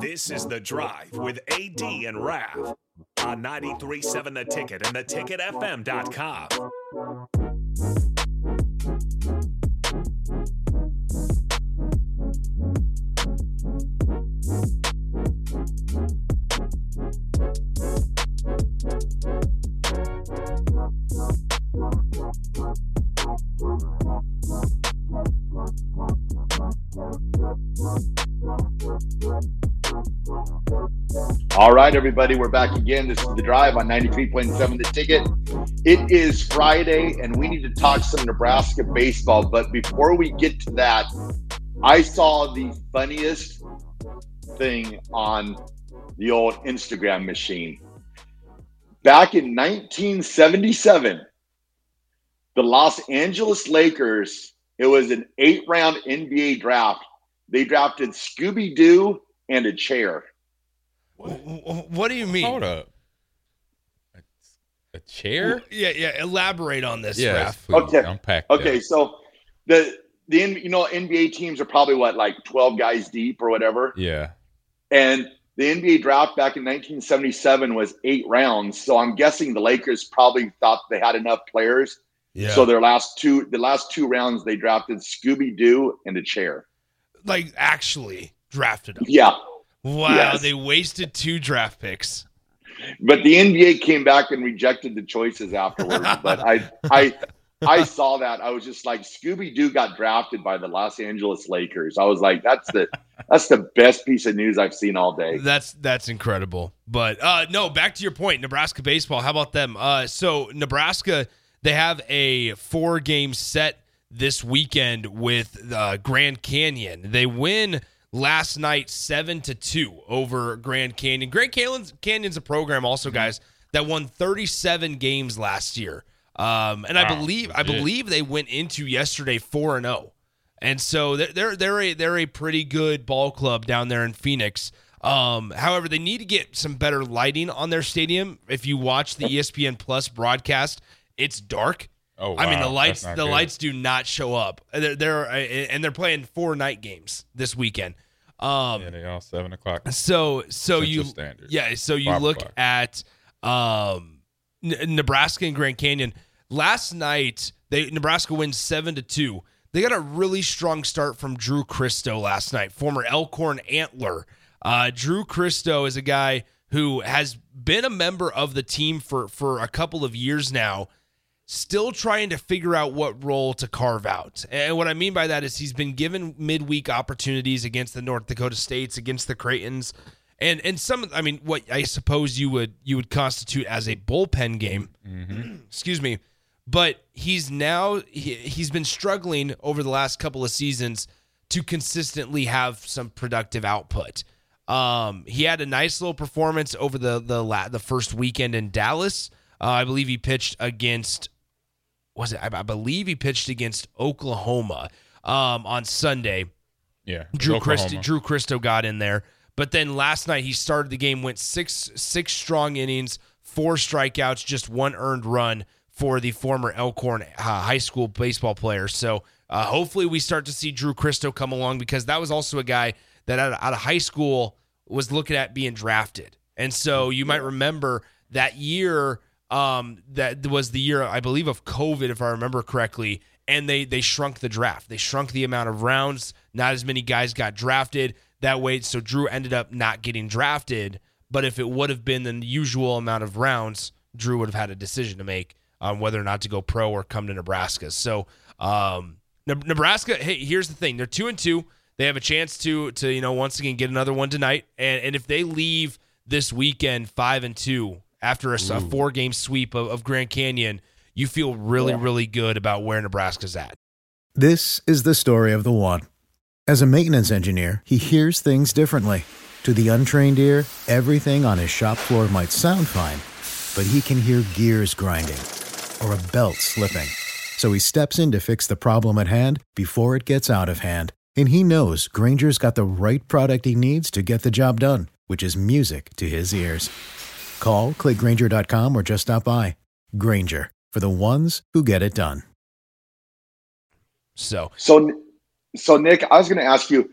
This is The uh, Drive with AD and Rav on 93.7 The Ticket and theticketfm.com. All right, everybody, we're back again. This is the drive on 93.7 the ticket. It is Friday, and we need to talk some Nebraska baseball. But before we get to that, I saw the funniest thing on the old Instagram machine. Back in 1977, the Los Angeles Lakers, it was an eight round NBA draft. They drafted Scooby Doo and a chair. What, what do you mean? Hold up. A, a chair? Yeah, yeah. Elaborate on this, Yes, Raph. Okay. unpack Okay, that. so the the you know NBA teams are probably what like 12 guys deep or whatever. Yeah. And the NBA draft back in 1977 was eight rounds. So I'm guessing the Lakers probably thought they had enough players. Yeah. So their last two, the last two rounds, they drafted Scooby Doo and a chair. like actually drafted him. Yeah, Wow, Yes. they wasted two draft picks. but the NBA came back and rejected the choices afterwards. but I, I, I saw that. I was just like, Scooby Doo got drafted by the Los Angeles Lakers. I was like, that's the, that's the best piece of news I've seen all day. That's that's incredible. But uh no, back to your point, Nebraska baseball. How about them? Uh so Nebraska they have a four game set this weekend with uh, Grand Canyon. They win last night 7 to 2 over Grand Canyon. Grand Canyon's Canyon's a program also guys that won 37 games last year. Um and I Wow, believe I believe they went into yesterday 4 and 0. And so they're they're they're a they're a pretty good ball club down there in Phoenix. Um, however, they need to get some better lighting on their stadium. If you watch the ESPN Plus broadcast, it's dark. Oh, I mean, the lights the good. lights do not show up. They're, they're and they're playing four night games this weekend. Um, Yeah, they all seven o'clock. so so Central you Standard. yeah so you Five look o'clock. at um N- Nebraska and Grand Canyon last night they Nebraska wins 7 to 2 they got a really strong start from Drew Christo last night former Elkhorn Antler uh Drew Christo is a guy who has been a member of the team for for a couple of years now still trying to figure out what role to carve out. And what I mean by that is he's been given midweek opportunities against the North Dakota States, against the Creighton's, and and some I mean what I suppose you would you would constitute as a bullpen game. Excuse me. But he's now he, he's been struggling over the last couple of seasons to consistently have some productive output. Um, he had a nice little performance over the the la- the first weekend in Dallas. Uh, I believe he pitched against was it? I, I believe he pitched against Oklahoma um, on Sunday. Yeah. Drew Christo, Drew Christo got in there, but then last night he started the game, went six six strong innings, four strikeouts, just one earned run for the former Elkhorn uh, high school baseball player. So uh, hopefully we start to see Drew Christo come along because that was also a guy that out of, out of high school was looking at being drafted, and so you might remember that year. Um, that was the year I believe of COVID, if I remember correctly, and they they shrunk the draft. They shrunk the amount of rounds. Not as many guys got drafted that way. So Drew ended up not getting drafted. But if it would have been the usual amount of rounds, Drew would have had a decision to make on whether or not to go pro or come to Nebraska. So um, Nebraska. Hey, here's the thing: they're two and two. They have a chance to to you know once again get another one tonight. And and if they leave this weekend five and two after a, four game sweep of, of Grand Canyon, you feel really really good about where Nebraska's at. This is the story of the one. As a maintenance engineer, he hears things differently. To the untrained ear, everything on his shop floor might sound fine, but he can hear gears grinding or a belt slipping. So he steps in to fix the problem at hand before it gets out of hand. And he knows Grainger's got the right product he needs to get the job done, which is music to his ears. Call, clickgrainger.com, or just stop by. Grainger, for the ones who get it done. So So, so Nick, I was going to ask you,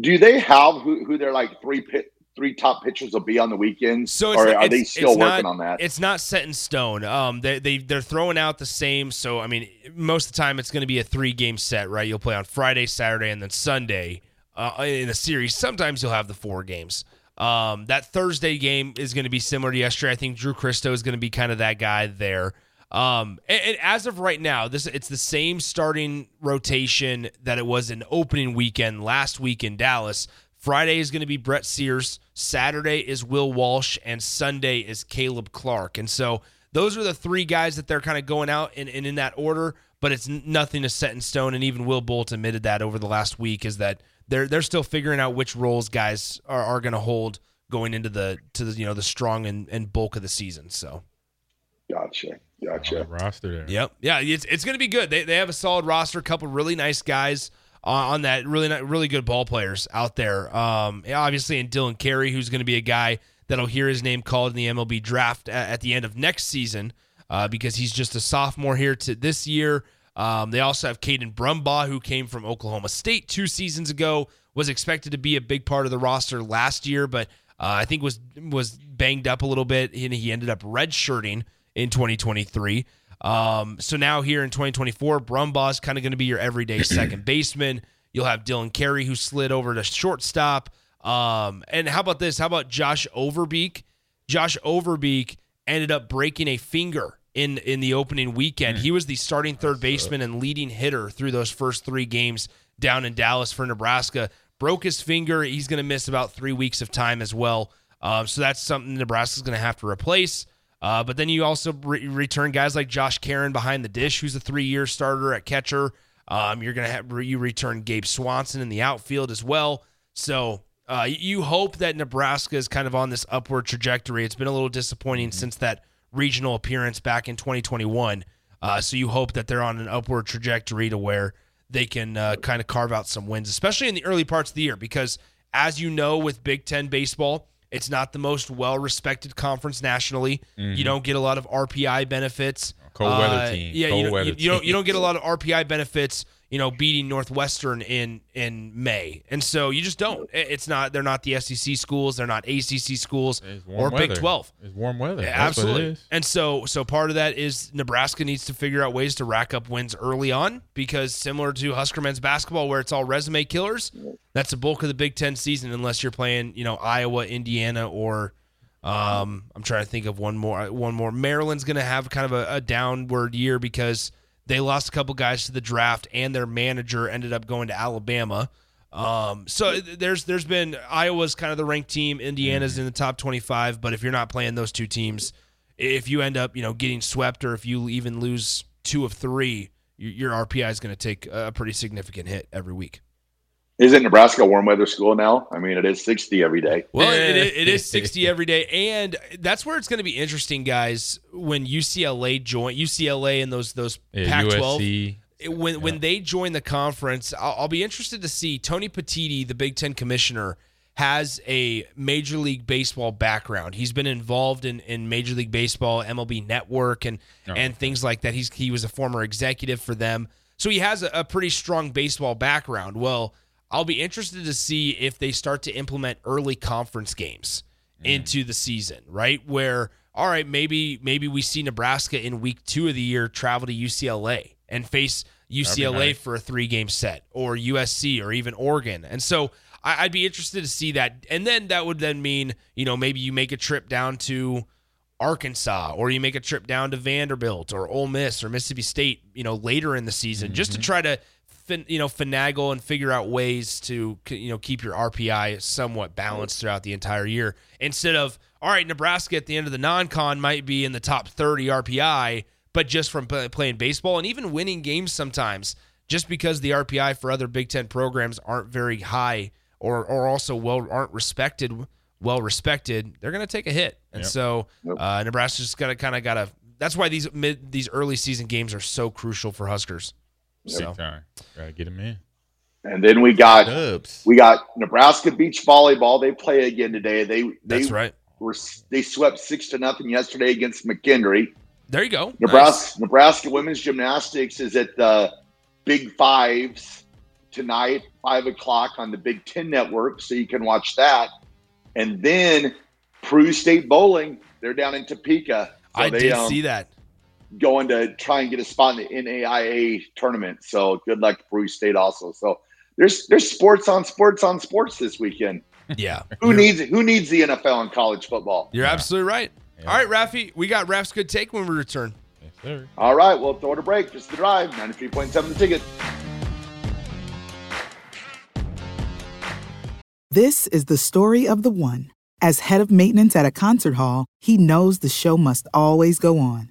do they have who, who their like three pit, three top pitchers will be on the weekends, So or not- are they still working not- on that? It's not set in stone. Um, they they they're throwing out the same. So I mean, most of the time it's going to be a three game set, right? You'll play on Friday, Saturday, and then Sunday uh, in a series. Sometimes you'll have the four games. Um, that Thursday game is going to be similar to yesterday. I think Drew Christo is going to be kind of that guy there. Um, and, and as of right now, this it's the same starting rotation that it was in opening weekend last week in Dallas. Friday is going to be Brett Sears. Saturday is Will Walsh, and Sunday is Caleb Clark. And so those are the three guys that they're kind of going out and in, in, that order. But it's nothing is set in stone. And even Will Bolt admitted that over the last week is that they're they're still figuring out which roles guys are, are going to hold going into the to the you know the strong and, and bulk of the season. So. Gotcha, gotcha. the roster there. Yep. Yeah, it's, it's going to be good. They, they have a solid roster, a couple really nice guys on, on that, really ni- really good ball players out there. Um, obviously, and Dylan Carey, who's going to be a guy that'll hear his name called in the MLB draft at, at the end of next season uh, because he's just a sophomore here to this year. Um, they also have Caden Brumbaugh, who came from Oklahoma State two seasons ago, was expected to be a big part of the roster last year, but uh, I think was was banged up a little bit, and he ended up redshirting in 2023. Um, so now here in 2024, Brumbaugh is kind of going to be your everyday second baseman. You'll have Dylan Carey, who slid over to shortstop. Um, and how about this? How about Josh Overbeek? Josh Overbeek ended up breaking a finger in in the opening weekend. He was the starting third baseman and leading hitter through those first three games down in Dallas for Nebraska. Broke his finger. He's going to miss about three weeks of time as well. Um, so that's something Nebraska's going to have to replace. Uh, but then you also re- return guys like Josh Caron behind the dish, who's a three-year starter at catcher. Um, you're gonna have you return Gabe Swanson in the outfield as well. So uh, you hope that Nebraska is kind of on this upward trajectory. It's been a little disappointing since that regional appearance back in 2021. Uh, so you hope that they're on an upward trajectory to where they can uh, kind of carve out some wins, especially in the early parts of the year. Because as you know, with Big Ten baseball, it's not the most well respected conference nationally. You don't get a lot of RPI benefits. Cold weather Uh. Yeah, Cold you, don't- weather you, you don't you don't get a lot of RPI benefits. You know, beating Northwestern in in May, and so you just don't. It's not. They're not the SEC schools. They're not ACC schools or warm Big. Twelve. It's warm weather. That's Absolutely. What it is. And so so part of that is Nebraska needs to figure out ways to rack up wins early on because similar to Husker men's basketball where it's all resume killers, that's the bulk of the Big 10 season unless you're playing, you know, Iowa, Indiana or um I'm trying to think of one more one more. Maryland's going to have kind of a, a downward year because they lost a couple guys to the draft and their manager ended up going to Alabama. Um, so there's there's been Iowa's kind of the ranked team, Indiana's in the top 25, but if you're not playing those two teams, if you end up you know getting swept or if you even lose two of three, your, your RPI is going to take a pretty significant hit every week. Isn't Nebraska a warm weather school now? I mean, it is 60 every day. Well, it, it, it is 60 every day, and that's where it's going to be interesting, guys. When UCLA join UCLA and those those Yeah, Pac-12, USC. it- when when they join the conference, I'll, I'll be interested to see Tony Petitti, the Big Ten commissioner, has a Major League Baseball background. He's been involved in, in Major League Baseball, MLB Network, and oh, and things like that. He's he was a former executive for them, so he has a, a pretty strong baseball background. Well, I'll be interested to see if they start to implement early conference games mm. into the season, right? Where all right, maybe maybe we see Nebraska in week two of the year travel to UCLA and face UCLA nice. for a three game set, or USC, or even Oregon. And so I, I'd be interested to see that. And then that would then mean you know maybe you make a trip down to Arkansas, or you make a trip down to Vanderbilt, or Ole Miss, or Mississippi State, you know later in the season, just to mm-hmm. try to fin- you know finagle and figure out ways to you know keep your RPI somewhat balanced throughout the entire year instead of all right Nebraska at the end of the non-con might be in the top 30 RPI but just from play- playing baseball and even winning games sometimes just because the RPI for other Big 10 programs aren't very high or or also well aren't respected, well respected, they're going to take a hit. And Yep. so Yep. uh, Nebraska's just got to kind of got to. That's why these mid these early season games are so crucial for Huskers. So time. Gotta get him in. And then we got Dubs. we got Nebraska beach volleyball. They play again today. They they that's right. were they swept six to nothing yesterday against McKendree. There you go. Nebraska Nebraska women's gymnastics is at the Big Fives tonight, five o'clock on the Big Ten Network, so you can watch that. And then Peru State Bowling, they're down in Topeka. So I they, did um, see that. Going to try and get a spot in the NAIA tournament. So good luck to Peru State also. So there's there's sports on sports on sports this weekend. Yeah. Who You're- needs who needs the NFL and college football? You're absolutely right. Yeah. All right, Rafi, we got Raf's good take when we return. Yes, sir. All right, well throw it a break. Just the drive. 93.7 the ticket. This is the story of the one. As head of maintenance at a concert hall, he knows the show must always go on.